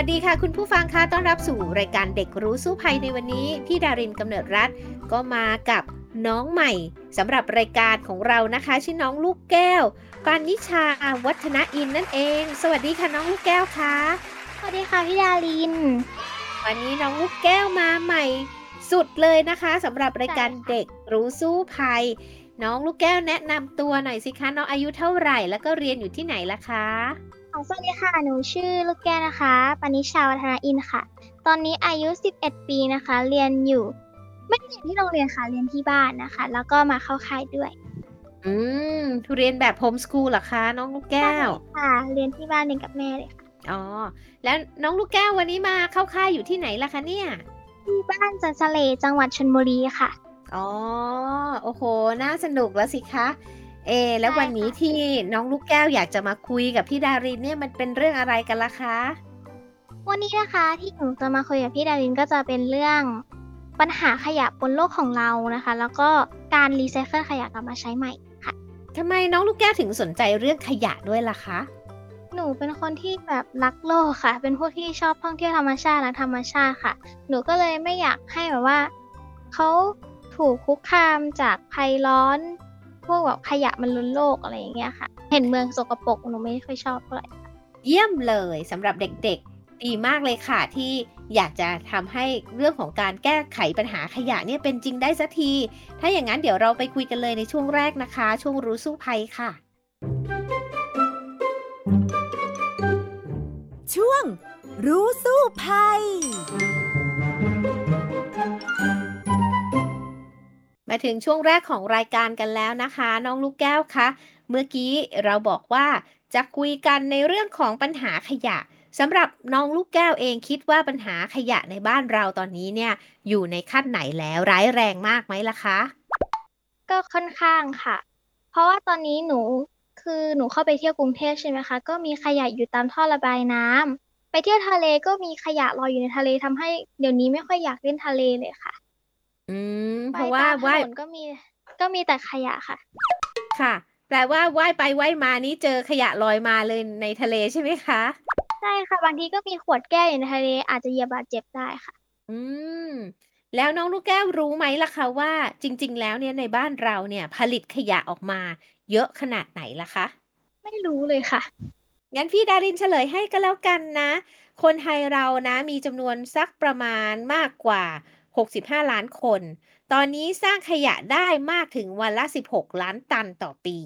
วัสดีค่ะ คุณผู้ฟังคะต้อนรับสู่รายการเด็กรู้สู้ภัยในวันนี้ พี่ดารินกำเนิดรัฐก็มากับน้องใหม่สำหรับรายการของเรานะคะ ชื่อน้องลูกแก้ว ปานิชาวัฒนอินนั่นเอง สวัสดีค่ะน้องลูกแก้วคะสวัสดีค่ะพี่ดาริน วันนี้น้องลูกแก้วมาใหม่ สุดเลยนะคะสำหรับรายการเด็กรู้สู้ภัย น้องลูกแก้วแนะนำตัวหน่อยสิคะน้องอายุเท่าไหร่ แล้วก็เรียนอยู่ที่ไหนล่ะคะ สวัสดีค่ะ หนูชื่อลูกแก้วนะคะ ปณิชาวัฒนาอินค่ะ ตอนนี้อายุ 11 ปีนะคะ เรียนอยู่ ไม่ได้เรียนที่โรงเรียนค่ะ เรียนที่บ้านนะคะ แล้วก็มาเข้าค่ายด้วย อืมทุเรียนแบบโฮมสกูลเหรอคะ น้องลูกแก้ว ค่ะ เรียนที่บ้านเรียนกับแม่เลยค่ะ อ๋อ แล้วน้องลูกแก้ววันนี้มาเข้าค่ายอยู่ที่ไหนล่ะคะเนี่ย ที่บ้านจันทเลจังหวัดชลบุรีค่ะ อ๋อ โอ้โห น่าสนุกแล้วสิคะ เอ แล้ววันนี้ที่น้องลูกแก้วอยากจะมาคุยกับพี่ดารินเนี่ยมันเป็นเรื่องอะไรกันล่ะคะ วันนี้นะคะที่หนูจะมาคุยกับพี่ดารินก็จะเป็นเรื่องปัญหาขยะบนโลกของเรานะคะ แล้วก็การรีไซเคิลขยะกลับมาใช้ใหม่ค่ะทำไมน้องลูกแก้วถึงสนใจเรื่องขยะด้วยล่ะคะหนูเป็นคนที่แบบรักโลกค่ะ เป็นพวกที่ชอบท่องเที่ยวธรรมชาติและธรรมชาติค่ะ หนูก็เลยไม่อยากให้แบบว่าเขาถูกคุกคามจากภัยร้อน พวกแบบขยะมันล้นโลกอะไรอย่างเงี้ยค่ะ เห็นเมืองสกปรกหนูไม่ค่อยชอบเท่าไหร่เยี่ยมเลยสำหรับเด็กๆ ดีมากเลยค่ะที่อยากจะทำให้เรื่องของการแก้ไขปัญหาขยะเนี่ยเป็นจริงได้สักที ถ้าอย่างนั้นเดี๋ยวเราไปคุยกันเลยในช่วงแรกนะคะ ช่วงรู้สู้ภัยค่ะ ช่วงรู้สู้ภัย มาถึงช่วงแรกของรายการกันแล้วนะคะ น้องลูกแก้วคะเมื่อกี้เราบอกว่าจะคุยกันในเรื่องของปัญหาขยะสำหรับน้องลูกแก้วเองคิดว่าปัญหาขยะในบ้านเราตอนนี้เนี่ย อยู่ในขั้นไหนแล้วร้ายแรงมากไหมล่ะคะ ก็ค่อนข้างค่ะ เพราะว่าตอนนี้หนูคือหนูเข้าไปเที่ยวกรุงเทพใช่ไหมคะ ก็มีขยะอยู่ตามท่อระบายน้ำไปเที่ยวทะเลก็มีขยะลอยอยู่ในทะเลทำให้เดี๋ยวนี้ไม่ค่อยอยากเล่นทะเลเลยค่ะ อืมเพราะว่าว่ายก็มีก็มีแต่ขยะค่ะ ค่ะ แปลว่าว่ายไปว่ายมานี้เจอขยะลอยมาเลยในทะเลใช่ไหมคะ ใช่ค่ะ บางทีก็มีขวดแก้วอยู่ในทะเลอาจจะเหยียบบาดเจ็บได้ค่ะ อืม แล้วน้องลูกแก้วรู้ไหมล่ะคะว่า จริง ๆ แล้วเนี่ยในบ้านเราเนี่ย ผลิตขยะออกมา เยอะขนาดไหนล่ะคะ ไม่รู้เลยค่ะ งั้นพี่ดารินเฉลยให้ก็แล้วกันนะ คนไทยเรานะมีจำนวนสักประมาณมากกว่า 65 ล้านคน ตอนนี้สร้างขยะได้มากถึงวันละ 16 ล้านตันต่อปี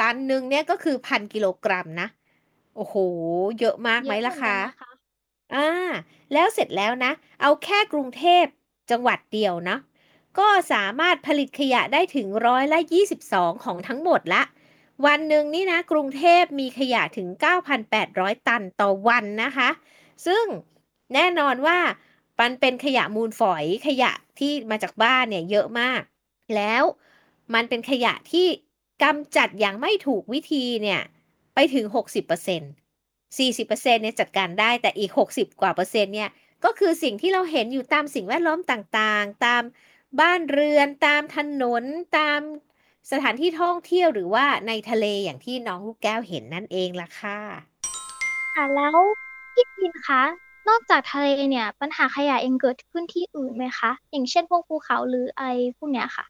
ตันหนึ่งเนี่ยก็คือพันกิโลกรัมนะ โอ้โห เยอะมากไหมล่ะคะอ่าแล้วเสร็จแล้วนะ เอาแค่กรุงเทพจังหวัดเดียวนะ ก็สามารถผลิตขยะได้ถึงร้อยละ 22 ของทั้งหมดละ วันหนึ่งนี่นะ กรุงเทพมีขยะถึง 9,800 ตันต่อวันนะคะ ซึ่งแน่นอนว่า มันเป็นขยะมูลฝอยขยะที่มาจากบ้านเนี่ยเยอะมาก แล้วมันเป็นขยะที่กำจัดอย่างไม่ถูกวิธีเนี่ยไปถึง 60% 40%เนี่ยจัดการได้แต่อีก 60 กว่าเปอร์เซ็นต์เนี่ยก็คือสิ่งที่เราเห็นอยู่ตามสิ่งแวดล้อมต่างๆ ตามบ้านเรือนตามถนนตามสถานที่ท่องเที่ยวหรือว่าในทะเลอย่างที่น้องลูกแก้วเห็นนั่นเองล่ะค่ะ ค่ะแล้วพี่พินคะ นอกจากทะเลเนี่ย ปัญหาขยะยังเกิดขึ้นที่อื่นไหมคะ อย่างเช่นพวกภูเขาหรืออะไรพวกเนี้ยค่ะ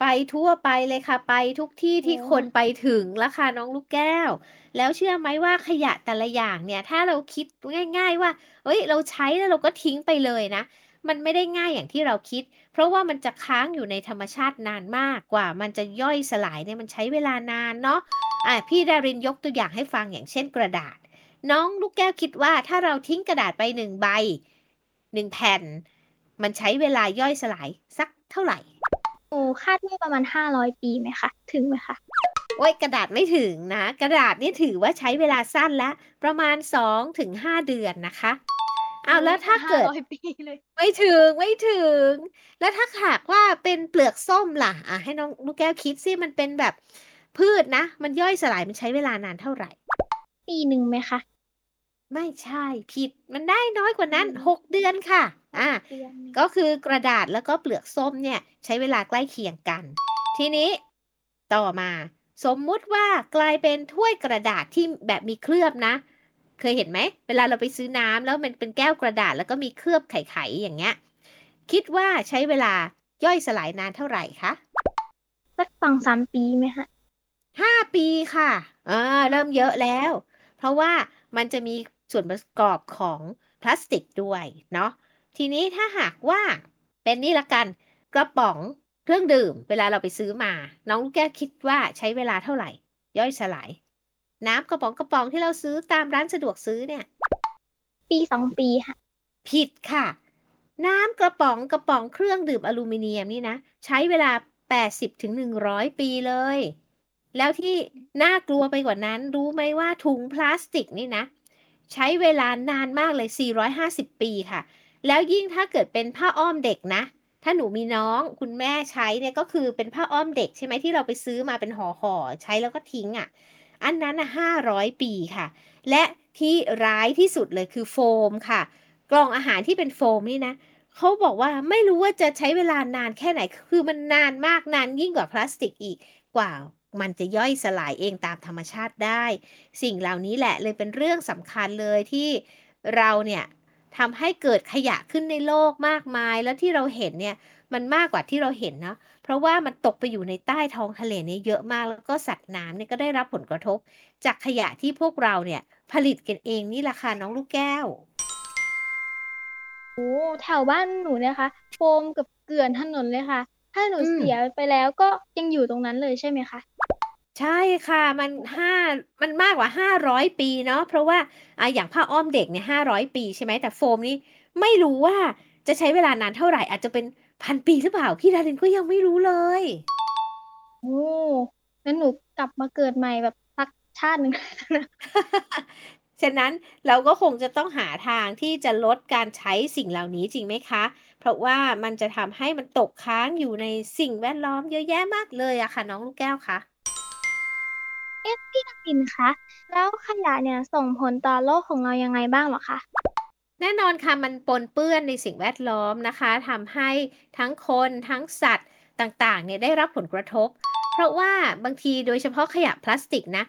ไปทั่วไปเลยค่ะ ไปทุกที่ที่คนไปถึงแล้วค่ะน้องลูกแก้ว แล้วเชื่อไหมว่าขยะแต่ละอย่างเนี่ย ถ้าเราคิดง่าย ๆ ว่า เอ้ย เราใช้แล้วเราก็ทิ้งไปเลยนะ มันไม่ได้ง่ายอย่างที่เราคิด เพราะว่ามันจะค้างอยู่ในธรรมชาตินานมากกว่า มันจะย่อยสลายเนี่ยมันใช้เวลานานเนาะอะพี่ดารินยกตัวอย่างให้ฟังอย่างเช่นกระดาษ น้องลูกแก้วคิดว่าถ้าเราทิ้งกระดาษไปหนึ่งใบหนึ่งแผ่น มันใช้เวลาย่อยสลายสักเท่าไหร่โอ้คาดว่าประมาณห้าร้อยปีไหมคะ ถึงไหมคะ โอ้ยกระดาษไม่ถึงนะ กระดาษนี่ถือว่าใช้เวลาสั้นแล้วประมาณสองถึงห้าเดือนนะคะอ้าวแล้วถ้าเกิดห้ร้อยปีเลยไม่ถึงไม่ถึง แล้วถ้าหากว่าเป็นเปลือกส้มล่ะอะให้น้องลูกแก้วคิดสิมันเป็นแบบพืชนะ มันย่อยสลายมันใช้เวลานานเท่าไหร่ ปีหนึ่งไหมคะ ไม่ใช่ผิดมันได้น้อยกว่านั้นอืมหกเดือนค่ะ อ่าเดือนหนึ่งก็คือกระดาษแล้วก็เปลือกส้มเนี่ย ใช้เวลาใกล้เคียงกัน ทีนี้ต่อมา สมมุติว่ากลายเป็นถ้วยกระดาษที่แบบมีเคลือบนะ เคยเห็นไหม เวลาเราไปซื้อน้ำแล้วมันเป็นแก้วกระดาษแล้วก็มีเคลือบไข่ๆอย่างเงี้ย คิดว่าใช้เวลาย่อยสลายนานเท่าไหร่คะสักสองสามปีไหมคะห้าปีค่ะอ่าเริ่มเยอะแล้ว เพราะว่ามันจะมีส่วนประกอบของพลาสติกด้วยเนาะทีนี้ถ้าหากว่าเป็นนี่ละกันกระป๋องเครื่องดื่ม เวลาเราไปซื้อมา น้องลูกแก้วคิดว่าใช้เวลาเท่าไหร่ ย่อยสลาย น้ำกระป๋องกระป๋องที่เราซื้อตามร้านสะดวกซื้อเนี่ย ปีสองปีค่ะ ผิดค่ะ น้ำกระป๋องกระป๋องเครื่องดื่มอลูมิเนียมนี่นะ ใช้เวลา 80ถึง100 ปีเลย แล้วที่น่ากลัวไปกว่านั้น รู้ไหมว่าถุงพลาสติกนี่นะ ใช้เวลานานมากเลย 450 ปีค่ะ แล้วยิ่งถ้าเกิดเป็นผ้าอ้อมเด็กนะ ถ้าหนูมีน้องคุณแม่ใช้เนี่ยก็คือเป็นผ้าอ้อมเด็กใช่ไหมที่เราไปซื้อมาเป็นห่อห่อๆใช้แล้วก็ทิ้งอะ อันนั้นนะ500ปีค่ะ และที่ร้ายที่สุดเลยคือโฟมค่ะ กล่องอาหารที่เป็นโฟมนี่นะเขาบอกว่าไม่รู้ว่าจะใช้เวลานานแค่ไหน คือมันนานมากนานยิ่งกว่าพลาสติกอีกกว่า มันจะย่อยสลายเองตามธรรมชาติได้ สิ่งเหล่านี้แหละเลยเป็นเรื่องสำคัญเลยที่เราเนี่ยทำให้เกิดขยะขึ้นในโลกมากมาย แล้วที่เราเห็นเนี่ยมันมากกว่าที่เราเห็นเนาะเพราะว่ามันตกไปอยู่ในใต้ท้องทะเลเนี่ยเยอะมากแล้วก็สัตว์น้ำเนี่ยก็ได้รับผลกระทบ จากขยะที่พวกเราเนี่ยผลิตกันเองนี่แหละค่ะน้องลูกแก้วโอ้แถวบ้านหนูเนี่ยค่ะโฟมกับเกลื่อนถนนเลยค่ะ ถ้าหนูอืมเสียไปแล้วก็ยังอยู่ตรงนั้นเลยใช่ไหมคะ ใช่ค่ะ มันห้ามันมากกว่าห้าร้อยปีเนาะเพราะว่าอะอย่างผ้าอ้อมเด็กเนี่ยห้าร้อยปีใช่ไหมแต่โฟมนี่ไม่รู้ว่าจะใช้เวลานานเท่าไหร่ อาจจะเป็นพันปีหรือเปล่าพี่ดารินก็ยังไม่รู้เลย โอ้งั้นหนูกลับมาเกิดใหม่แบบสักชาติหนึ่งฉะนั้นเราก็คงจะต้องหาทางที่จะลดการใช้สิ่งเหล่านี้จริงไหมคะ เพราะว่ามันจะทำให้มันตกค้างอยู่ในสิ่งแวดล้อมเยอะแยะมากเลยอะค่ะ น้องลูกแก้วคะ เอ๊ะพี่นักบินคะ แล้วขยะเนี่ยส่งผลต่อโลกของเรายังไงบ้างหรอคะแน่นอนค่ะมันปนเปื้อนในสิ่งแวดล้อมนะคะทำให้ทั้งคนทั้งสัตว์ต่างๆเนี่ยได้รับผลกระทบ เพราะว่าบางทีโดยเฉพาะขยะพลาสติกนะ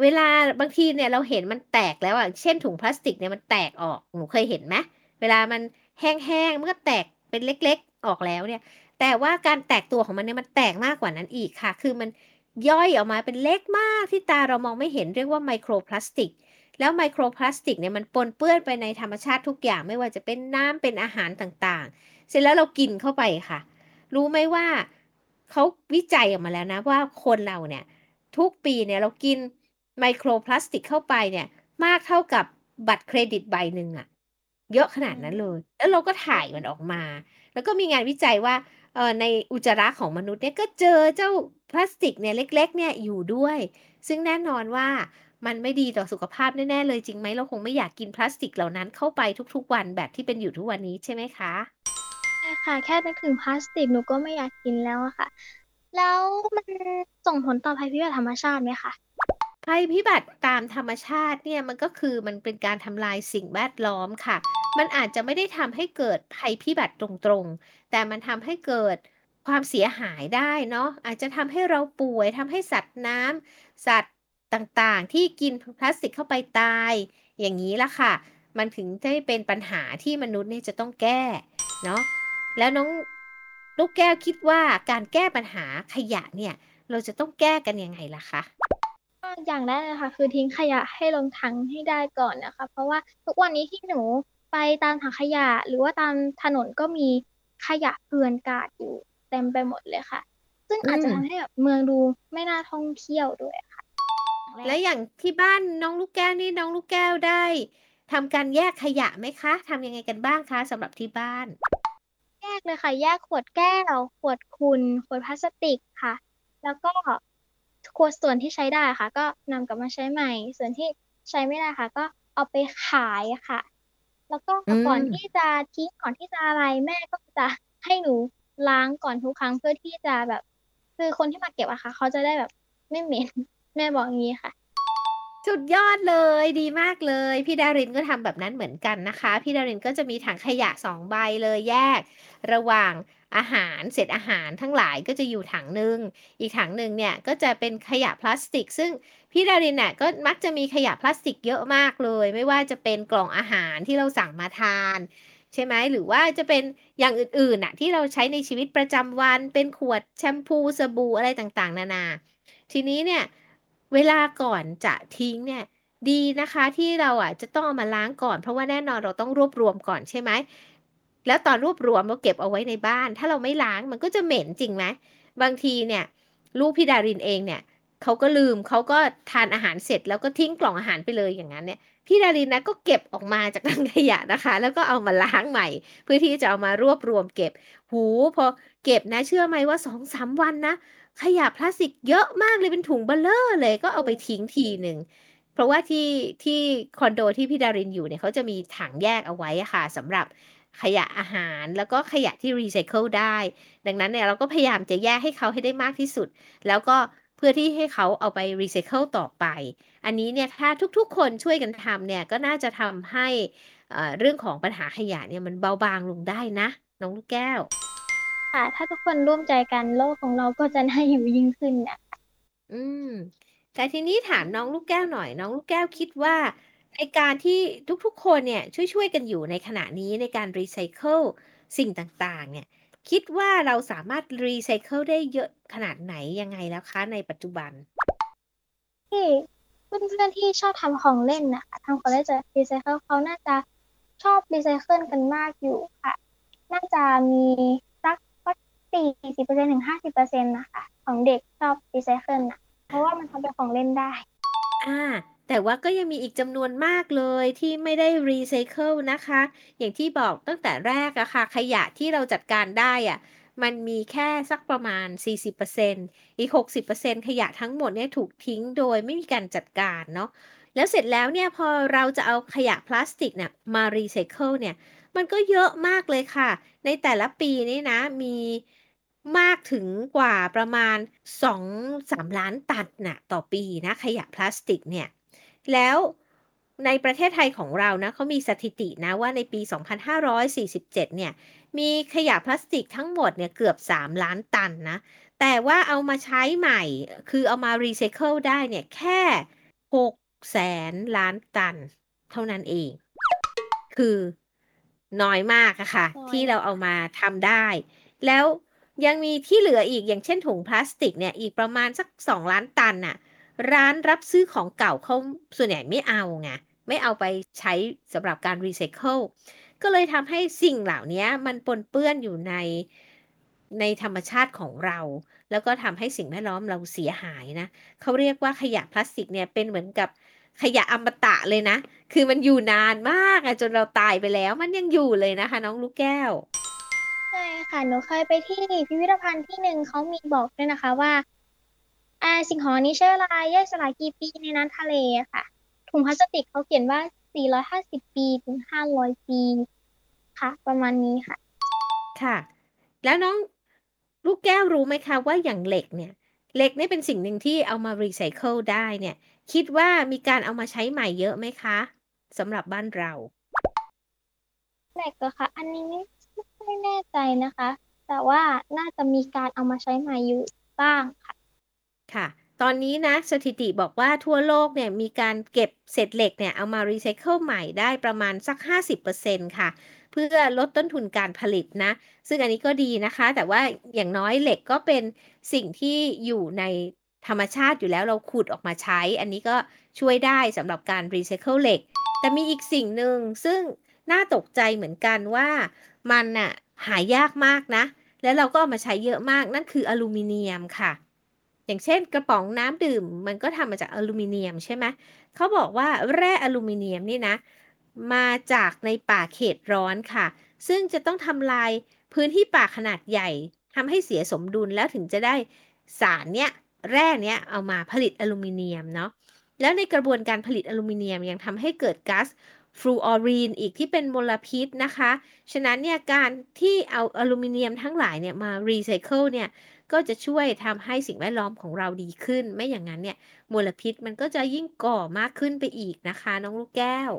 เวลาบางทีเนี่ยเราเห็นมันแตกแล้วอะเช่นถุงพลาสติกเนี่ยมันแตกออกหนูเคยเห็นไหมเวลามันแห้งๆมันก็แตกเป็นเล็กๆออกแล้วเนี่ย แต่ว่าการแตกตัวของมันเนี่ยมันแตกมากกว่านั้นอีกค่ะ คือมัน ย่อยออกมาเป็นเล็กมากที่ตาเรามองไม่เห็นเรียกว่าไมโครพลาสติก แล้วไมโครพลาสติกเนี่ยมันปนเปื้อนไปในธรรมชาติทุกอย่างไม่ว่าจะเป็นน้ำเป็นอาหารต่างๆ เสร็จแล้วเรากินเข้าไปค่ะ รู้ไหมว่าเขาวิจัยออกมาแล้วนะว่าคนเราเนี่ย ทุกปีเนี่ยเรากินไมโครพลาสติกเข้าไปเนี่ย มากเท่ากับบัตรเครดิตใบหนึ่งอะเยอะขนาดนั้นเลย แล้วเราก็ถ่ายมันออกมา แล้วก็มีงานวิจัยว่า ในอุจจาระของมนุษย์เนี่ยก็เจอเจ้าพลาสติกเนี่ยเล็ก ๆ เนี่ยอยู่ด้วย ซึ่งแน่นอนว่ามันไม่ดีต่อสุขภาพแน่ๆเลยจริงไหมเราคงไม่อยากกินพลาสติกเหล่านั้นเข้าไปทุกๆวันแบบที่เป็นอยู่ทุกวันนี้ใช่ไหมคะใช่ค่ะ แค่นึกถึงพลาสติกหนูก็ไม่อยากกินแล้วอะค่ะ แล้วมันส่งผลต่อภัยพิบัติธรรมชาติไหมคะภัยพิบัติตามธรรมชาติเนี่ยมันก็คือมันเป็นการทำลายสิ่งแวดล้อมค่ะมันอาจจะไม่ได้ทำให้เกิดภัยพิบัติตรงๆ แต่มันทำให้เกิดความเสียหายได้เนาะอาจจะทำให้เราป่วยทำให้สัตว์น้ำสัตว์ต่างๆ ที่กินพลาสติกเข้าไปตาย อย่างนี้ละค่ะ มันถึงได้เป็นปัญหาที่มนุษย์เนี่ยจะต้องแก้เนาะแล้วน้องลูกแก้วคิดว่าการแก้ปัญหาขยะเนี่ย เราจะต้องแก้กันยังไงล่ะคะก็อย่างแรกเลยค่ะคือทิ้งขยะให้ลงถังให้ได้ก่อนนะคะ เพราะว่าทุกวันนี้ที่หนู ไปตามถังขยะ หรือว่าตามถนนก็มีขยะเกลื่อนกลาดอยู่เต็มไปหมดเลยค่ะ ซึ่งอาจจะอืมทำให้แบบเมืองดูไม่น่าท่องเที่ยวด้วยค่ะ และอย่างที่บ้านน้องลูกแก้วนี่น้องลูกแก้วได้ทำการแยกขยะไหมคะทำยังไงกันบ้างคะสำหรับที่บ้าน แยกเลยค่ะ แยกขวดแก้ว ขวดคุณขวดพลาสติกค่ะ แล้วก็ขวดส่วนที่ใช้ได้ค่ะ ก็นำกลับมาใช้ใหม่ ส่วนที่ใช้ไม่ได้ค่ะ ก็เอาไปขายค่ะ แล้วก็อืก่อนม ที่จะทิ้ง ก่อนที่จะอะไร แม่ก็จะให้หนูล้างก่อนทุกครั้ง เพื่อที่จะแบบ คือคนที่มาเก็บอะค่ะ เขาจะได้แบบไม่เหม็น แม่บอกอย่างนี้ค่ะ สุดยอดเลย ดีมากเลย พี่ดารินก็ทำแบบนั้นเหมือนกันนะคะ พี่ดารินก็จะมีถังขยะสองใบเลยแยก ระหว่างอาหารเศษอาหารทั้งหลายก็จะอยู่ถังหนึ่งอีกถังหนึ่งเนี่ยก็จะเป็นขยะพลาสติก ซึ่ง พี่ดารินน่ะก็มักจะมีขยะพลาสติกเยอะมากเลย ไม่ว่าจะเป็นกล่องอาหารที่เราสั่งมาทาน ใช่ไหมหรือว่าจะเป็นอย่างอื่นๆน่ะที่เราใช้ในชีวิตประจำวันเป็นขวดแชมพูสบู่อะไรต่างๆ นานา ทีนี้เนี่ยเวลาก่อนจะทิ้งเนี่ยดีนะคะที่เราอะจะต้องเอามาล้างก่อน เพราะว่าแน่นอนเราต้องรวบรวมก่อนใช่ไหมแล้วตอนรวบรวมเราเก็บเอาไว้ในบ้าน ถ้าเราไม่ล้างมันก็จะเหม็นจริงไหมบางทีเนี่ยลูกพี่ดารินเองเนี่ย เขาก็ลืมเขาก็ทานอาหารเสร็จแล้วก็ทิ้งกล่องอาหารไปเลยอย่างนั้นเนี่ยพี่ดารินนะก็เก็บออกมาจากถังขยะนะคะ แล้วก็เอามาล้างใหม่ เพื่อที่จะเอามารวบรวมเก็บ โหพอเก็บนะเชื่อไหมว่าสองสามวันนะขยะพลาสติกเยอะมากเลยเป็นถุงเบ้อเร่อเลยก็เอาไปทิ้งทีหนึ่งเพราะว่าที่ที่คอนโดที่พี่ดารินอยู่เนี่ยเขาจะมีถังแยกเอาไว้ค่ะสำหรับขยะอาหารแล้วก็ขยะที่รีไซเคิลได้ ดังนั้นเนี่ยเราก็พยายามจะแยกให้เขาให้ได้มากที่สุด แล้วก็ เพื่อที่ให้เขาเอาไปรีไซเคิลต่อไป อันนี้เนี่ยถ้าทุกๆ คนช่วยกันทำเนี่ยก็น่าจะทำให้เอ่อเรื่องของปัญหาขยะเนี่ยมันเบาบางลงได้นะ น้องลูกแก้วค่ะถ้าทุกคนร่วมใจกันโลกของเราก็จะน่าอยู่ยิ่งขึ้นนะอืม แต่ทีนี้ถามน้องลูกแก้วหน่อย น้องลูกแก้วคิดว่าในการที่ทุกๆ คนเนี่ยช่วยๆกันอยู่ในขณะนี้ในการรีไซเคิลสิ่งต่างๆ เนี่ย คิดว่าเราสามารถรีไซเคิลได้เยอะขนาดไหนยังไงแล้วคะในปัจจุบันที่เพื่อนๆที่ชอบทำของเล่นนะคะทำของเล่นจากรีไซเคิลเขาน่าจะชอบรีไซเคิลกันมากอยู่ค่ะ น่าจะมีสักสักสี่สิบเปอร์เซ็นต์ถึงห้าสิบเปอร์เซ็นต์นะคะของเด็กชอบรีไซเคิลนะเพราะว่ามันทำเป็นของเล่นได้ อ่า แต่ว่าก็ยังมีอีกจำนวนมากเลยที่ไม่ได้รีไซเคิลนะคะ อย่างที่บอกตั้งแต่แรกอะค่ะ ขยะที่เราจัดการได้อะมันมีแค่สักประมาณ 40%อีก 60%ขยะทั้งหมดเนี่ยถูกทิ้งโดยไม่มีการจัดการเนาะ แล้วเสร็จแล้วเนี่ยพอเราจะเอาขยะพลาสติกเนี่ยมารีไซเคิลเนี่ย มันก็เยอะมากเลยค่ะ ในแต่ละปีนี่นะมีมากถึงกว่าประมาณ 2-3 ล้านตันน่ะต่อปีนะขยะพลาสติกเนี่ย แล้วในประเทศไทยของเรานะเขามีสถิตินะว่าในปี 2547 เนี่ย มีขยะพลาสติกทั้งหมดเนี่ยเกือบ 3 ล้านตันนะ แต่ว่าเอามาใช้ใหม่ คือเอามารีไซเคิลได้เนี่ยแค่6แสนล้านตัน เท่านั้นเอง คือน้อยมากอะค่ะน้อยที่เราเอามาทำได้ แล้วยังมีที่เหลืออีกอย่างเช่นถุงพลาสติกเนี่ยอีกประมาณสัก 2 ล้านตันน่ะ ร้านรับซื้อของเก่าเขาส่วนใหญ่ไม่เอาไงไม่เอาไปใช้สำหรับการรีไซเคิลก็เลยทำให้สิ่งเหล่านี้มันปนเปื้อนอยู่ในในธรรมชาติของเรา แล้วก็ทำให้สิ่งแวดล้อมเราเสียหายนะเขาเรียกว่าขยะพลาสติกเนี่ยเป็นเหมือนกับขยะอมตะเลยนะ คือมันอยู่นานมากอะจนเราตายไปแล้วมันยังอยู่เลยนะคะ น้องลูกแก้วใช่ค่ะหนูเคยไปที่พิพิธภัณฑ์ที่หนึ่งเขามีบอกด้วยนะคะว่า อ่าสิ่งของอันนี้ใช้เวลาย่อยสลายกี่ปีในน้ำทะเลอะค่ะ ถุงพลาสติกเขาเขียนว่า 450 ปีถึง 500 ปี ค่ะ ประมาณนี้ค่ะ ค่ะ แล้วน้องลูกแก้วรู้ไหมคะว่าอย่างเหล็กเนี่ย เหล็กเนี่ยเป็นสิ่งหนึ่งที่เอามารีไซเคิลได้เนี่ย คิดว่ามีการเอามาใช้ใหม่เยอะไหมคะสำหรับบ้านเราแรกก็ค่ะ อันนี้ไม่ไม่แน่ใจนะคะ แต่ว่าน่าจะมีการเอามาใช้ใหม่อยู่บ้างค่ะ ค่ะ ตอนนี้นะสถิติบอกว่าทั่วโลกเนี่ยมีการเก็บเศษเหล็กเนี่ยเอามารีไซเคิลใหม่ได้ประมาณสัก 50%ค่ะ เพื่อลดต้นทุนการผลิตนะ ซึ่งอันนี้ก็ดีนะคะ แต่ว่าอย่างน้อยเหล็กก็เป็นสิ่งที่อยู่ในธรรมชาติอยู่แล้วเราขุดออกมาใช้ อันนี้ก็ช่วยได้สำหรับการรีไซเคิลเหล็ก แต่มีอีกสิ่งหนึ่งซึ่งน่าตกใจเหมือนกันว่ามันน่ะหายากมากนะ แล้วเราก็เอามาใช้เยอะมากนั่นคืออลูมิเนียมค่ะ อย่างเช่นกระป๋องน้ำดื่ม มันก็ทำมาจากอลูมิเนียมใช่ไหมเขาบอกว่าแร่อลูมิเนียมนี่นะ มาจากในป่าเขตร้อนค่ะ ซึ่งจะต้องทำลายพื้นที่ป่าขนาดใหญ่ทำให้เสียสมดุลแล้วถึงจะได้สารเนี้ยแร่เนี้ยเอามาผลิตอลูมิเนียมเนาะแล้วในกระบวนการผลิตอลูมิเนียมยังทำให้เกิดก๊าซฟลูออรีนอีกที่เป็นมลพิษนะคะ ฉะนั้นเนี่ยการที่เอาอลูมิเนียมทั้งหลายเนี่ยมารีไซเคิลเนี่ย ก็จะช่วยทำให้สิ่งแวดล้อมของเราดีขึ้น ไม่อย่างนั้นเนี่ยมลพิษมันก็จะยิ่งก่อมากขึ้นไปอีกนะคะ น้องลูกแก้ว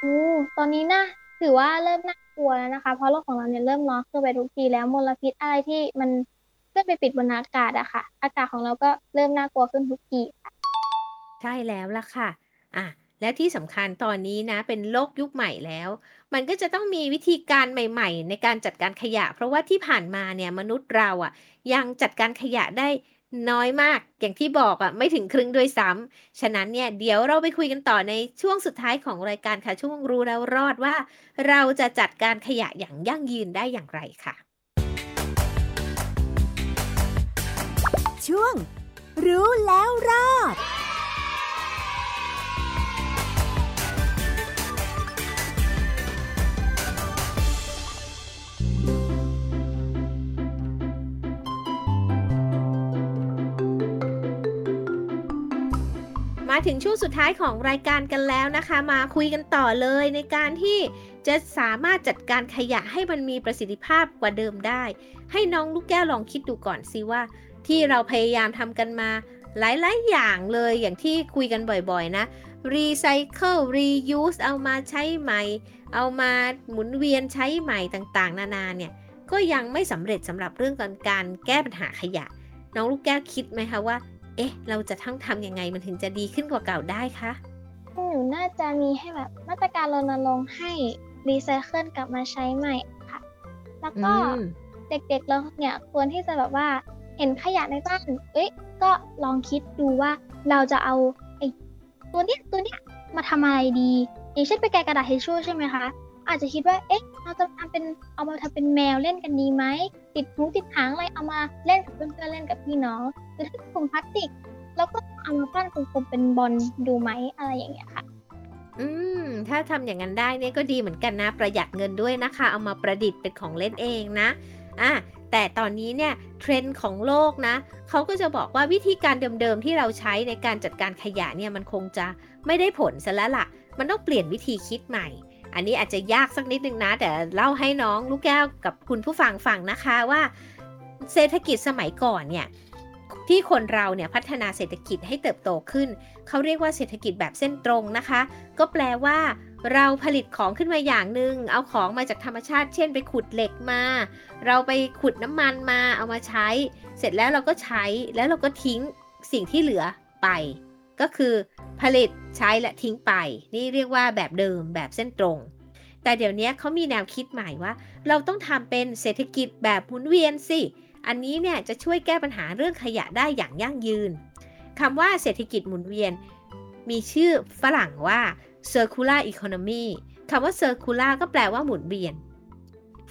โอ้ตอนนี้นะถือว่าเริ่มน่ากลัวแล้วนะคะ เพราะโลกของเราเนี่ยเริ่มร้อนขึ้นไปทุกทีแล้วมลพิษอะไรที่มันขึ้นไปปิดบนอากาศอะค่ะ อากาศของเราก็เริ่มน่ากลัวขึ้นทุกทีค่ะใช่แล้วล่ะค่ะ อะและที่สำคัญตอนนี้นะ เป็นโลกยุคใหม่แล้ว มันก็จะต้องมีวิธีการใหม่ ๆ ในการจัดการขยะ เพราะว่าที่ผ่านมาเนี่ยมนุษย์เราอะ ยังจัดการขยะได้น้อยมากอย่างที่บอกอะไม่ถึงครึ่งด้วยซ้ำฉะนั้นเนี่ยเดี๋ยวเราไปคุยกันต่อในช่วงสุดท้ายของรายการค่ะช่วงรู้แล้วรอดว่า เราจะจัดการขยะอย่างยั่งยืนได้อย่างไรค่ะ ช่วง รู้แล้วรอด ถึงช่วงสุดท้ายของรายการกันแล้วนะคะ มาคุยกันต่อเลยในการที่จะสามารถจัดการขยะให้มันมีประสิทธิภาพกว่าเดิมได้ ให้น้องลูกแก้วลองคิดดูก่อนสิว่า ที่เราพยายามทำกันมาหลาย ๆ อย่างเลยอย่างที่คุยกันบ่อย ๆ นะรีไซเคิลรียูสเอามาใช้ใหม่ เอามาหมุนเวียนใช้ใหม่ต่างๆ นานาเนี่ย ก็ยังไม่สำเร็จสำหรับเรื่องการการแก้ปัญหาขยะ น้องลูกแก้วคิดไหมคะว่า อ๊ะ เราจะทั้งทำยังไงมันถึงจะดีขึ้นกว่าเก่าได้คะหนูน่าจะมีให้แบบมาตรการรณรงค์ให้รีไซเคิลกลับมาใช้ใหม่ค่ะ แล้วก็เด็กๆเราเนี่ยควรที่จะแบบว่าเห็นขยะในบ้าน เอ้ย ก็ลองคิดดูว่าเราจะเอาไอ้ตัวเนี้ยตัวเนี้ยมาทำอะไรดี อย่างเช่นไปแกกระดาษทิชชู่ใช่ไหมคะ อาจจะคิดว่า เอ๊ะ เราจะทำเป็นเอามาทำเป็นแมวเล่นกันดีไหม ติดหูติดหางอะไรเอามาเล่นกับเพื่อนๆเล่นกับพี่น้อง หรือถ้าเป็นถุงพลาสติก แล้วก็เอามาปั้นกลมๆเป็นบอลดูไหมอะไรอย่างเงี้ยค่ะ อืม ถ้าทำอย่างนั้นได้เนี่ยก็ดีเหมือนกันนะ ประหยัดเงินด้วยนะคะ เอามาประดิษฐ์เป็นของเล่นเองนะ อะแต่ตอนนี้เนี่ยเทรนด์ของโลกนะเขาก็จะบอกว่าวิธีการเดิมๆที่เราใช้ในการจัดการขยะเนี่ยมันคงจะไม่ได้ผลซะแล้วล่ะ มันต้องเปลี่ยนวิธีคิดใหม่ อันนี้อาจจะยากสักนิดนึงนะ แต่เล่าให้น้องลูกแก้วกับคุณผู้ฟังฟังนะคะว่าเศรษฐกิจสมัยก่อนเนี่ยที่คนเราเนี่ยพัฒนาเศรษฐกิจให้เติบโตขึ้น เขาเรียกว่าเศรษฐกิจแบบเส้นตรงนะคะ ก็แปลว่า เราผลิตของขึ้นมาอย่างหนึ่งเอาของมาจากธรรมชาติ เช่น ไปขุดเหล็กมา เราไปขุดน้ำมันมาเอามาใช้ เสร็จแล้วเราก็ใช้แล้วเราก็ทิ้งสิ่งที่เหลือไป ก็คือผลิตใช้และทิ้งไป นี่เรียกว่าแบบเดิมแบบเส้นตรง แต่เดี๋ยวนี้เขามีแนวคิดใหม่ว่า เราต้องทำเป็นเศรษฐกิจแบบหมุนเวียนสิ อันนี้เนี่ยจะช่วยแก้ปัญหาเรื่องขยะได้อย่างยั่งยืนคำว่าเศรษฐกิจหมุนเวียน มีชื่อฝรั่งว่า circular economy คำว่า circular ก็แปลว่าหมุนเวียน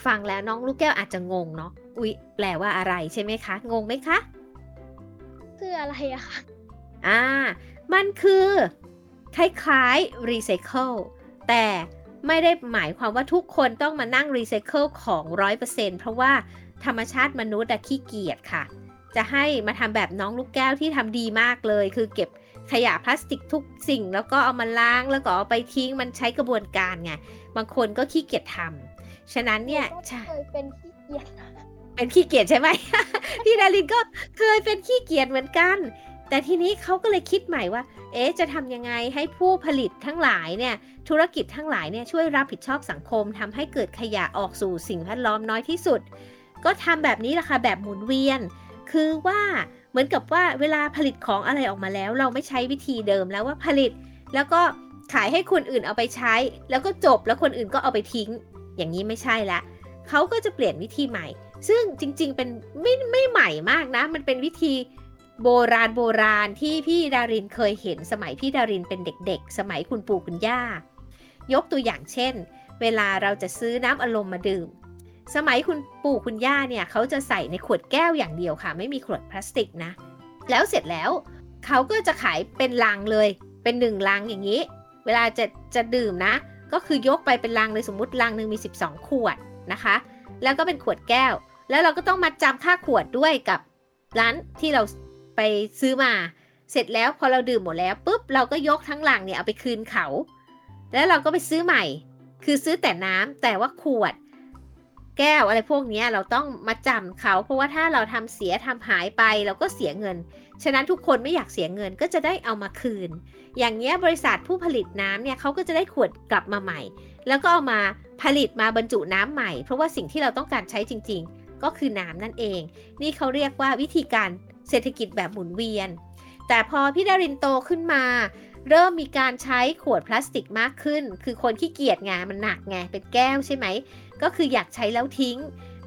ฟังแล้วน้องลูกแก้วอาจจะงงเนาะ อุ๊ย แปลว่าอะไรใช่ไหมคะ งงไหมคะ คืออะไรอะคะ อ่า มันคือคล้ายๆ recycle แต่ไม่ได้หมายความว่าทุกคนต้องมานั่ง recycle ของ100%เพราะว่าธรรมชาติมนุษย์อะขี้เกียจค่ะ จะให้มาทำแบบน้องลูกแก้วที่ทำดีมากเลย คือเก็บขยะพลาสติกทุกสิ่ง แล้วก็เอามาล้างแล้วก็เอาไปทิ้งมันใช้กระบวนการไง บางคนก็ขี้เกียจทำฉะนั้นเนี่ยหก็ใช่เคยเป็นขี้เกียจเป็นขี้เกียจใช่ไหมพี่ดารินก็เคยเป็นขี้เกียจเหมือนกัน แต่ทีนี้เขาก็เลยคิดใหม่ว่า เอ๊ะ จะทำยังไงให้ผู้ผลิตทั้งหลายเนี่ย ธุรกิจทั้งหลายเนี่ยช่วยรับผิดชอบสังคมทำให้เกิดขยะออกสู่สิ่งแวดล้อมน้อยที่สุด ก็ทำแบบนี้แหละค่ะแบบหมุนเวียน คือว่าเหมือนกับว่าเวลาผลิตของอะไรออกมาแล้ว เราไม่ใช้วิธีเดิมแล้วว่าผลิต แล้วก็ขายให้คนอื่นเอาไปใช้ แล้วก็จบแล้วคนอื่นก็เอาไปทิ้ง อย่างนี้ไม่ใช่ละเขาก็จะเปลี่ยนวิธีใหม่ ซึ่งจริง ๆ เป็นไม่ไม่ใหม่มากนะ มันเป็นวิธี โบราณโบราณที่พี่ดารินเคยเห็นสมัยพี่ดารินเป็นเด็ก ๆ สมัยคุณปู่คุณย่า ยกตัวอย่างเช่น เวลาเราจะซื้อน้ำอารมณ์มาดื่ม สมัยคุณปู่คุณย่าเนี่ยเขาจะใส่ในขวดแก้วอย่างเดียวค่ะ ไม่มีขวดพลาสติกนะ แล้วเสร็จแล้วเขาก็จะขายเป็นลังเลย เป็นหนึ่งลังอย่างนี้ เวลาจะจะดื่มนะ ก็คือยกไปเป็นลังเลยสมมติลังหนึ่งมี 12 ขวดนะคะ แล้วก็เป็นขวดแก้ว แล้วเราก็ต้องมาจำค่าขวดด้วยกับร้านที่เรา ไปซื้อมา เสร็จแล้วพอเราดื่มหมดแล้วปุ๊บเราก็ยกทั้งหลังเนี่ยเอาไปคืนเขา แล้วเราก็ไปซื้อใหม่ คือซื้อแต่น้ำแต่ว่าขวด แก้วอะไรพวกนี้เราต้องมาจำเขา เพราะว่าถ้าเราทำเสียทำหายไปเราก็เสียเงิน ฉะนั้นทุกคนไม่อยากเสียเงินก็จะได้เอามาคืน อย่างเนี้ยบริษัทผู้ผลิตน้ำเนี่ยเขาก็จะได้ขวดกลับมาใหม่ แล้วก็เอามาผลิตมาบรรจุน้ำใหม่ เพราะว่าสิ่งที่เราต้องการใช้จริง ๆ ก็คือน้ำนั่นเอง นี่เขาเรียกว่าวิธีการ เศรษฐกิจแบบหมุนเวียน แต่พอพี่ดารินโตขึ้นมา เริ่มมีการใช้ขวดพลาสติกมากขึ้น คือคนขี้เกียจไงมันหนักไงเป็นแก้วใช่ไหม ก็คืออยากใช้แล้วทิ้ง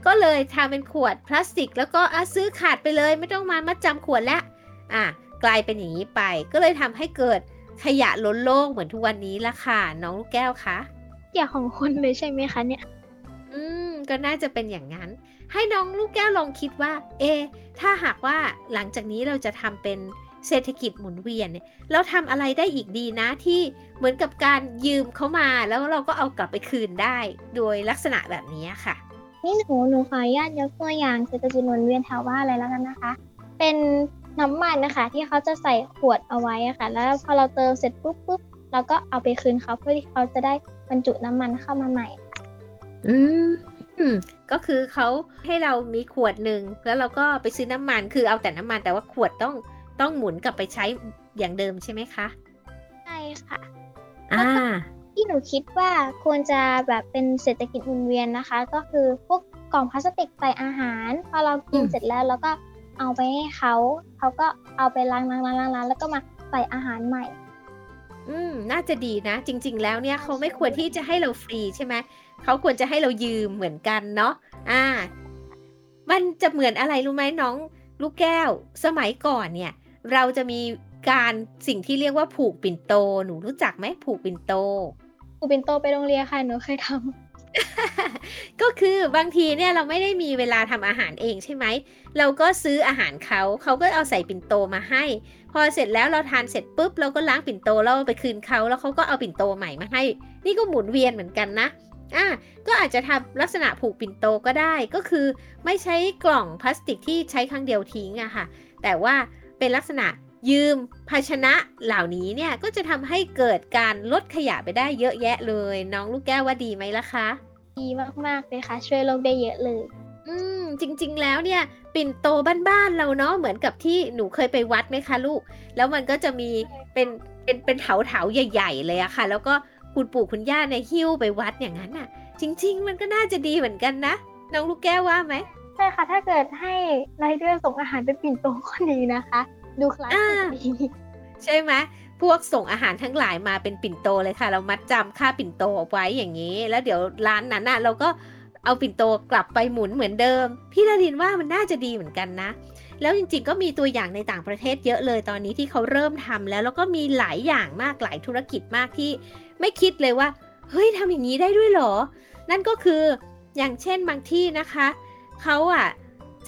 ก็เลยทำเป็นขวดพลาสติก แล้วก็อะซื้อขาดไปเลย ไม่ต้องมามัดจำขวดแล้วอะกลายเป็นอย่างนี้ไป ก็เลยทำให้เกิดขยะล้นโลกเหมือนทุกวันนี้ละค่ะ น้องลูกแก้วคะเกี่ยวของคนเลยใช่ไหมคะเนี่ย อืม ก็น่าจะเป็นอย่างนั้น ให้น้องลูกแก้วลองคิดว่า เอะถ้าหากว่าหลังจากนี้เราจะทำเป็นเศรษฐกิจหมุนเวียนเนี่ยเราทำอะไรได้อีกดีนะที่เหมือนกับการยืมเขามาแล้วเราก็เอากลับไปคืนได้ โดยลักษณะแบบนี้ค่ะ นี่หนูหนูขออนุญาตยกตัวอย่างเศรษฐกิจหมุนเวียนแถวบ้านเลยแล้วกันนะคะ เป็นน้ำมันนะคะ ที่เขาจะใส่ขวดเอาไว้อะค่ะ แล้วพอเราเติมเสร็จปุ๊บปุ๊บเราก็เอาไปคืนเขาเพื่อที่เขาจะได้บรรจุน้ำมันเข้ามาใหม่ อืมอืม ก็คือเขาให้เรามีขวดหนึ่งแล้วเราก็ไปซื้อน้ำมันคือเอาแต่น้ำมันแต่ว่าขวดต้องต้องหมุนกลับไปใช้อย่างเดิมใช่ไหมคะใช่ค่ะอ่าที่หนูคิดว่าควรจะแบบเป็นเศรษฐกิจหมุนเวียนนะคะ ก็คือพวกกล่องพลาสติกใส่อาหารพอเรากินอืมเสร็จแล้วเราก็เอาไปให้เขาเขาก็เอาไปล้างล้างล้างล้างล้างแล้วก็มาใส่อาหารใหม่ อืม น่าจะดีนะ จริง ๆ แล้วเนี่ยเขาไม่ควรที่จะให้เราฟรีใช่ไหม เขาควรจะให้เรายืมเหมือนกันเนาะอ่า มันจะเหมือนอะไรรู้ไหมน้องลูกแก้ว สมัยก่อนเนี่ย เราจะมีการสิ่งที่เรียกว่าผูกปิ่นโต หนูรู้จักไหมผูกปิ่นโตกูเป็นโตไปโรงเรียนค่ะหนูเคยทำก็คือบางทีเนี่ยเราไม่ได้มีเวลาทำอาหารเองใช่ไหม เราก็ซื้ออาหารเขาเขาก็เอาใส่ปิ่นโตมาให้ พอเสร็จแล้วเราทานเสร็จปุ๊บเราก็ล้างปิ่นโตแล้วเอาไปคืนเขาแล้วเขาก็เอาปิ่นโตใหม่มาให้ นี่ก็หมุนเวียนเหมือนกันนะ อะก็อาจจะทำลักษณะผูกปิ่นโตก็ได้ก็คือไม่ใช้กล่องพลาสติกที่ใช้ครั้งเดียวทิ้งอะค่ะ แต่ว่าเป็นลักษณะยืมภาชนะเหล่านี้เนี่ยก็จะทำให้เกิดการลดขยะไปได้เยอะแยะเลย น้องลูกแก้วว่าดีไหมล่ะคะ ดีมากๆเลยค่ะ ช่วยโลกได้เยอะเลย อืมจริง ๆ แล้วเนี่ยปิ่นโตบ้านๆเราเนาะเหมือนกับที่หนูเคยไปวัดไหมคะลูก แล้วมันก็จะมีเป็นเป็นเป็นเถาเถาๆใหญ่ ๆ เลยอะค่ะ แล้วก็ คุณปู่คุณย่าเนี่ยหิ้วไปวัดอย่างนั้นอะจริง ๆ มันก็น่าจะดีเหมือนกันนะน้องลูกแก้วว่าไหมใช่ค่ะถ้าเกิดให้ไรเดอร์ส่งอาหารเป็นปิ่นโตก็ดีนะคะ ดูคลาสสิกดีใช่ไหมพวกส่งอาหารทั้งหลายมาเป็นปิ่นโตเลยค่ะ เรามัดจำค่าปิ่นโตเอาไว้อย่างนี้ แล้วเดี๋ยวร้านนั้นน่ะ เราก็เอาปิ่นโตกลับไปหมุนเหมือนเดิม พี่ดารินว่ามันน่าจะดีเหมือนกันนะ แล้วจริงๆก็มีตัวอย่างในต่างประเทศเยอะเลยตอนนี้ที่เขาเริ่มทำแล้วแล้วก็มีหลายอย่างมากหลายธุรกิจมากที่ ไม่คิดเลยว่า เฮ้ยทำอย่างนี้ได้ด้วยเหรอ นั่นก็คืออย่างเช่นบางที่นะคะเขาอะ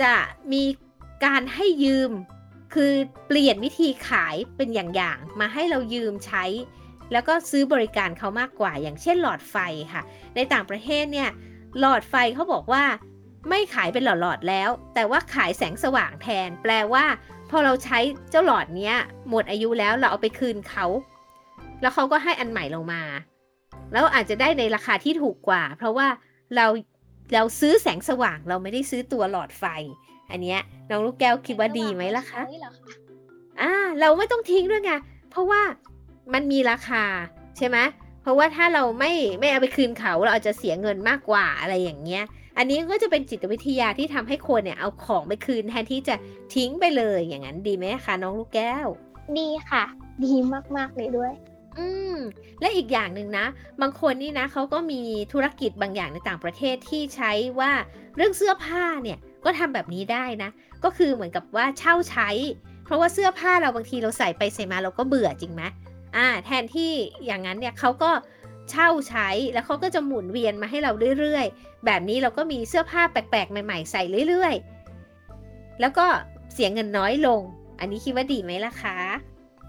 จะมีการให้ยืม คือเปลี่ยนวิธีขายเป็นอย่างๆมาให้เรายืมใช้ แล้วก็ซื้อบริการเขามากกว่า อย่างเช่นหลอดไฟค่ะ ในต่างประเทศเนี่ยหลอดไฟเขาบอกว่าไม่ขายเป็นหลอดๆแล้ว แต่ว่าขายแสงสว่างแทน แปลว่า พอเราใช้เจ้าหลอดเนี้ยหมดอายุแล้วเราเอาไปคืนเขา แล้วเขาก็ให้อันใหม่ลงมา แล้วอาจจะได้ในราคาที่ถูกกว่า เพราะว่าเราเราซื้อแสงสว่างเราไม่ได้ซื้อตัวหลอดไฟ อันเนี้ยน้องลูกแก้วคิดว่าดีไหมล่ะคะใช่เหรอคะอ่าเราไม่ต้องทิ้งด้วยไงเพราะว่ามันมีราคาใช่ไหมเพราะว่าถ้าเราไม่ไม่เอาไปคืนเขาเราอาจจะเสียเงินมากกว่าอะไรอย่างเงี้ย อันนี้ก็จะเป็นจิตวิทยาที่ทำให้คนเนี่ยเอาของไปคืนแทนที่จะทิ้งไปเลยอย่างนั้นดีไหมคะน้องลูกแก้ว ดีค่ะ ดีมากๆเลยด้วย อืม และอีกอย่างหนึ่งนะ บางคนนี่นะเขาก็มีธุรกิจบางอย่างในต่างประเทศที่ใช้ว่าเรื่องเสื้อผ้าเนี่ยก็ทำแบบนี้ได้นะ ก็คือเหมือนกับว่าเช่าใช้ เพราะว่าเสื้อผ้าเราบางทีเราใส่ไปใส่มาเราก็เบื่อจริงไหมอ่า แทนที่อย่างนั้นเนี่ยเขาก็เช่าใช้แล้วเขาก็จะหมุนเวียนมาให้เราเรื่อยๆ แบบนี้เราก็มีเสื้อผ้าแปลกๆ ใหม่ ๆ ใส่เรื่อยๆ แล้วก็เสียเงินน้อยลง อันนี้คิดว่าดีไหมล่ะคะ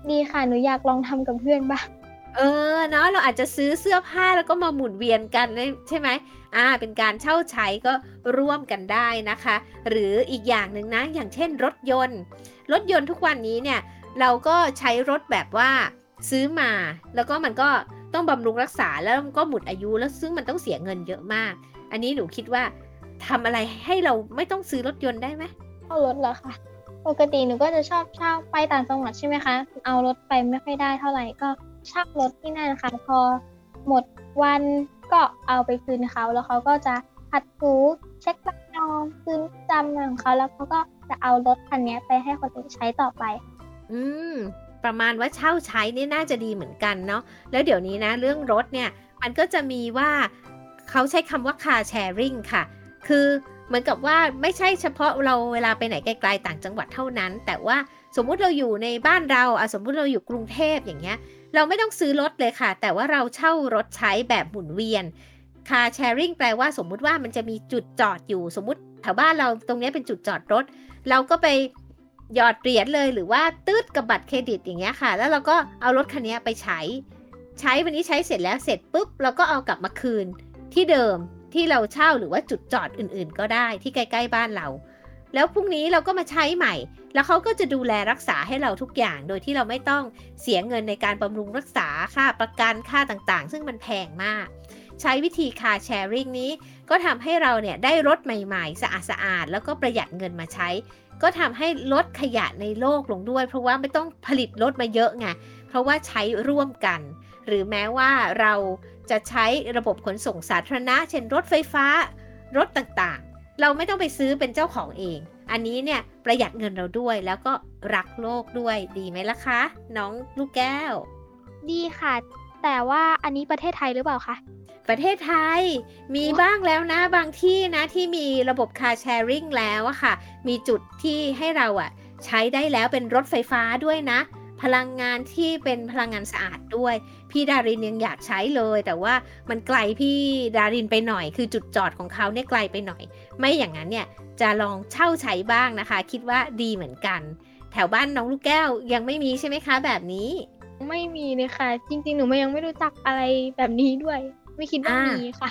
ดีค่ะ หนูอยากลองทำกับเพื่อนบ้าง เออเนาะเราอาจจะซื้อเสื้อผ้าแล้วก็มาหมุนเวียนกันใช่ไหมอ่าเป็นการเช่าใช้ก็ร่วมกันได้นะคะ หรืออีกอย่างหนึ่งนะ อย่างเช่นรถยนต์ รถยนต์ทุกวันนี้เนี่ยเราก็ใช้รถแบบว่าซื้อมา แล้วก็มันก็ต้องบำรุงรักษาแล้วก็หมดอายุแล้วซึ่งมันต้องเสียเงินเยอะมาก อันนี้หนูคิดว่าทำอะไรให้เราไม่ต้องซื้อรถยนต์ได้ไหมเอารถเหรอคะปกติหนูก็จะชอบเช่าไปต่างจังหวัดใช่ไหมคะ เอารถไปไม่ค่อยได้เท่าไหร่ก็ เช่ารถที่นั่นนะคะพอหมดวันก็เอาไปคืนเขาแล้วเขาก็จะขัดถูเช็คประจำคืนจำของเขาแล้วเขาก็จะเอารถคันนี้ไปให้คนอื่นใช้ต่อไป อืม ประมาณว่าเช่าใช้นี่น่าจะดีเหมือนกันเนาะแล้วเดี๋ยวนี้นะ เรื่องรถเนี่ย มันก็จะมีว่าเขาใช้คำว่า car sharing ค่ะ คือเหมือนกับว่าไม่ใช่เฉพาะเราเวลาไปไหนไกลๆต่างจังหวัดเท่านั้น แต่ว่าสมมุติเราอยู่ในบ้านเราอะสมมุติเราอยู่กรุงเทพอย่างเงี้ย เราไม่ต้องซื้อรถเลยค่ะ แต่ว่าเราเช่ารถใช้แบบหมุนเวียน car sharing แปลว่าสมมุติว่ามันจะมีจุดจอดอยู่สมมติแถวบ้านเราตรงนี้เป็นจุดจอดรถ เราก็ไปหยอดเหรียญเลยหรือว่าตืดกับบัตรเครดิตอย่างเงี้ยค่ะ แล้วเราก็เอารถคันนี้ไปใช้ ใช้วันนี้ใช้เสร็จแล้วเสร็จปุ๊บเราก็เอากลับมาคืนที่เดิมที่เราเช่าหรือว่าจุดจอดอื่น ๆ ก็ได้ที่ใกล้ ๆ บ้านเรา แล้วพรุ่งนี้เราก็มาใช้ใหม่ แล้วเขาก็จะดูแลรักษาให้เราทุกอย่าง โดยที่เราไม่ต้องเสียเงินในการบำรุงรักษาค่าประกันค่าต่างๆ ซึ่งมันแพงมาก ใช้วิธีคาแชร์ริงนี้ ก็ทำให้เราเนี่ยได้รถใหม่ๆ สะอาดๆแล้วก็ประหยัดเงินมาใช้ ก็ทำให้ลดขยะในโลกลงด้วย เพราะว่าไม่ต้องผลิตรถมาเยอะไงเพราะว่าใช้ร่วมกัน หรือแม้ว่าเราจะใช้ระบบขนส่งสาธารณะ เช่นรถไฟฟ้ารถต่างๆ เราไม่ต้องไปซื้อเป็นเจ้าของเอง อันนี้เนี่ยประหยัดเงินเราด้วยแล้วก็รักโลกด้วยดีไหมล่ะคะ น้องลูกแก้ว ดีค่ะ แต่ว่าอันนี้ประเทศไทยหรือเปล่าคะ ประเทศไทยมีบ้างแล้วนะบางที่นะที่มีระบบ car sharing แล้วอะค่ะ มีจุดที่ให้เราอะใช้ได้แล้วเป็นรถไฟฟ้าด้วยนะ พลังงานที่เป็นพลังงานสะอาดด้วย พี่ดารินยังอยากใช้เลย แต่ว่ามันไกลพี่ดารินไปหน่อย คือจุดจอดของเขาเนี่ยไกลไปหน่อย ไม่อย่างนั้นเนี่ยจะลองเช่าใช้บ้างนะคะ คิดว่าดีเหมือนกัน แถวบ้านน้องลูกแก้วยังไม่มีใช่ไหมคะ แบบนี้ ไม่มีเลยค่ะ จริง ๆ หนูยังไม่รู้จักอะไรแบบนี้ด้วย ไม่คิดว่าอ่ามีมีค่ะ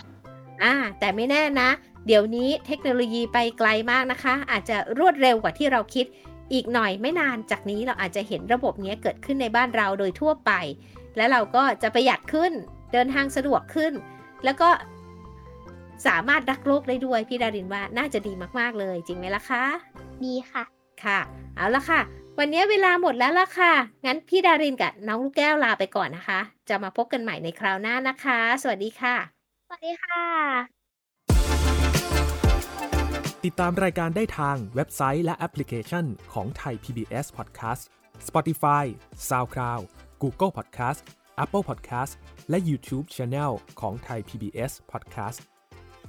อ่า แต่ไม่แน่นะ เดี๋ยวนี้เทคโนโลยีไปไกลมากนะคะ อาจจะรวดเร็วกว่าที่เราคิดอีกหน่อยไม่นานจากนี้เราอาจจะเห็นระบบนี้เกิดขึ้นในบ้านเราโดยทั่วไป และเราก็จะประหยัดขึ้นเดินทางสะดวกขึ้น แล้วก็ สามารถรักโลกได้ด้วยพี่ดารินว่าน่าจะดีมากๆเลย จริงไหมล่ะคะดีค่ะ ค่ะ เอาละค่ะ วันนี้เวลาหมดแล้วล่ะค่ะ งั้นพี่ดารินกับน้องลูกแก้วลาไปก่อนนะคะ จะมาพบกันใหม่ในคราวหน้านะคะ สวัสดีค่ะ สวัสดีค่ะ ติดตามรายการได้ทางเว็บไซต์และแอปพลิเคชันของไทย PBS Podcast Spotify SoundCloud Google Podcast Apple Podcast และ YouTube Channel ของไทย PBS Podcast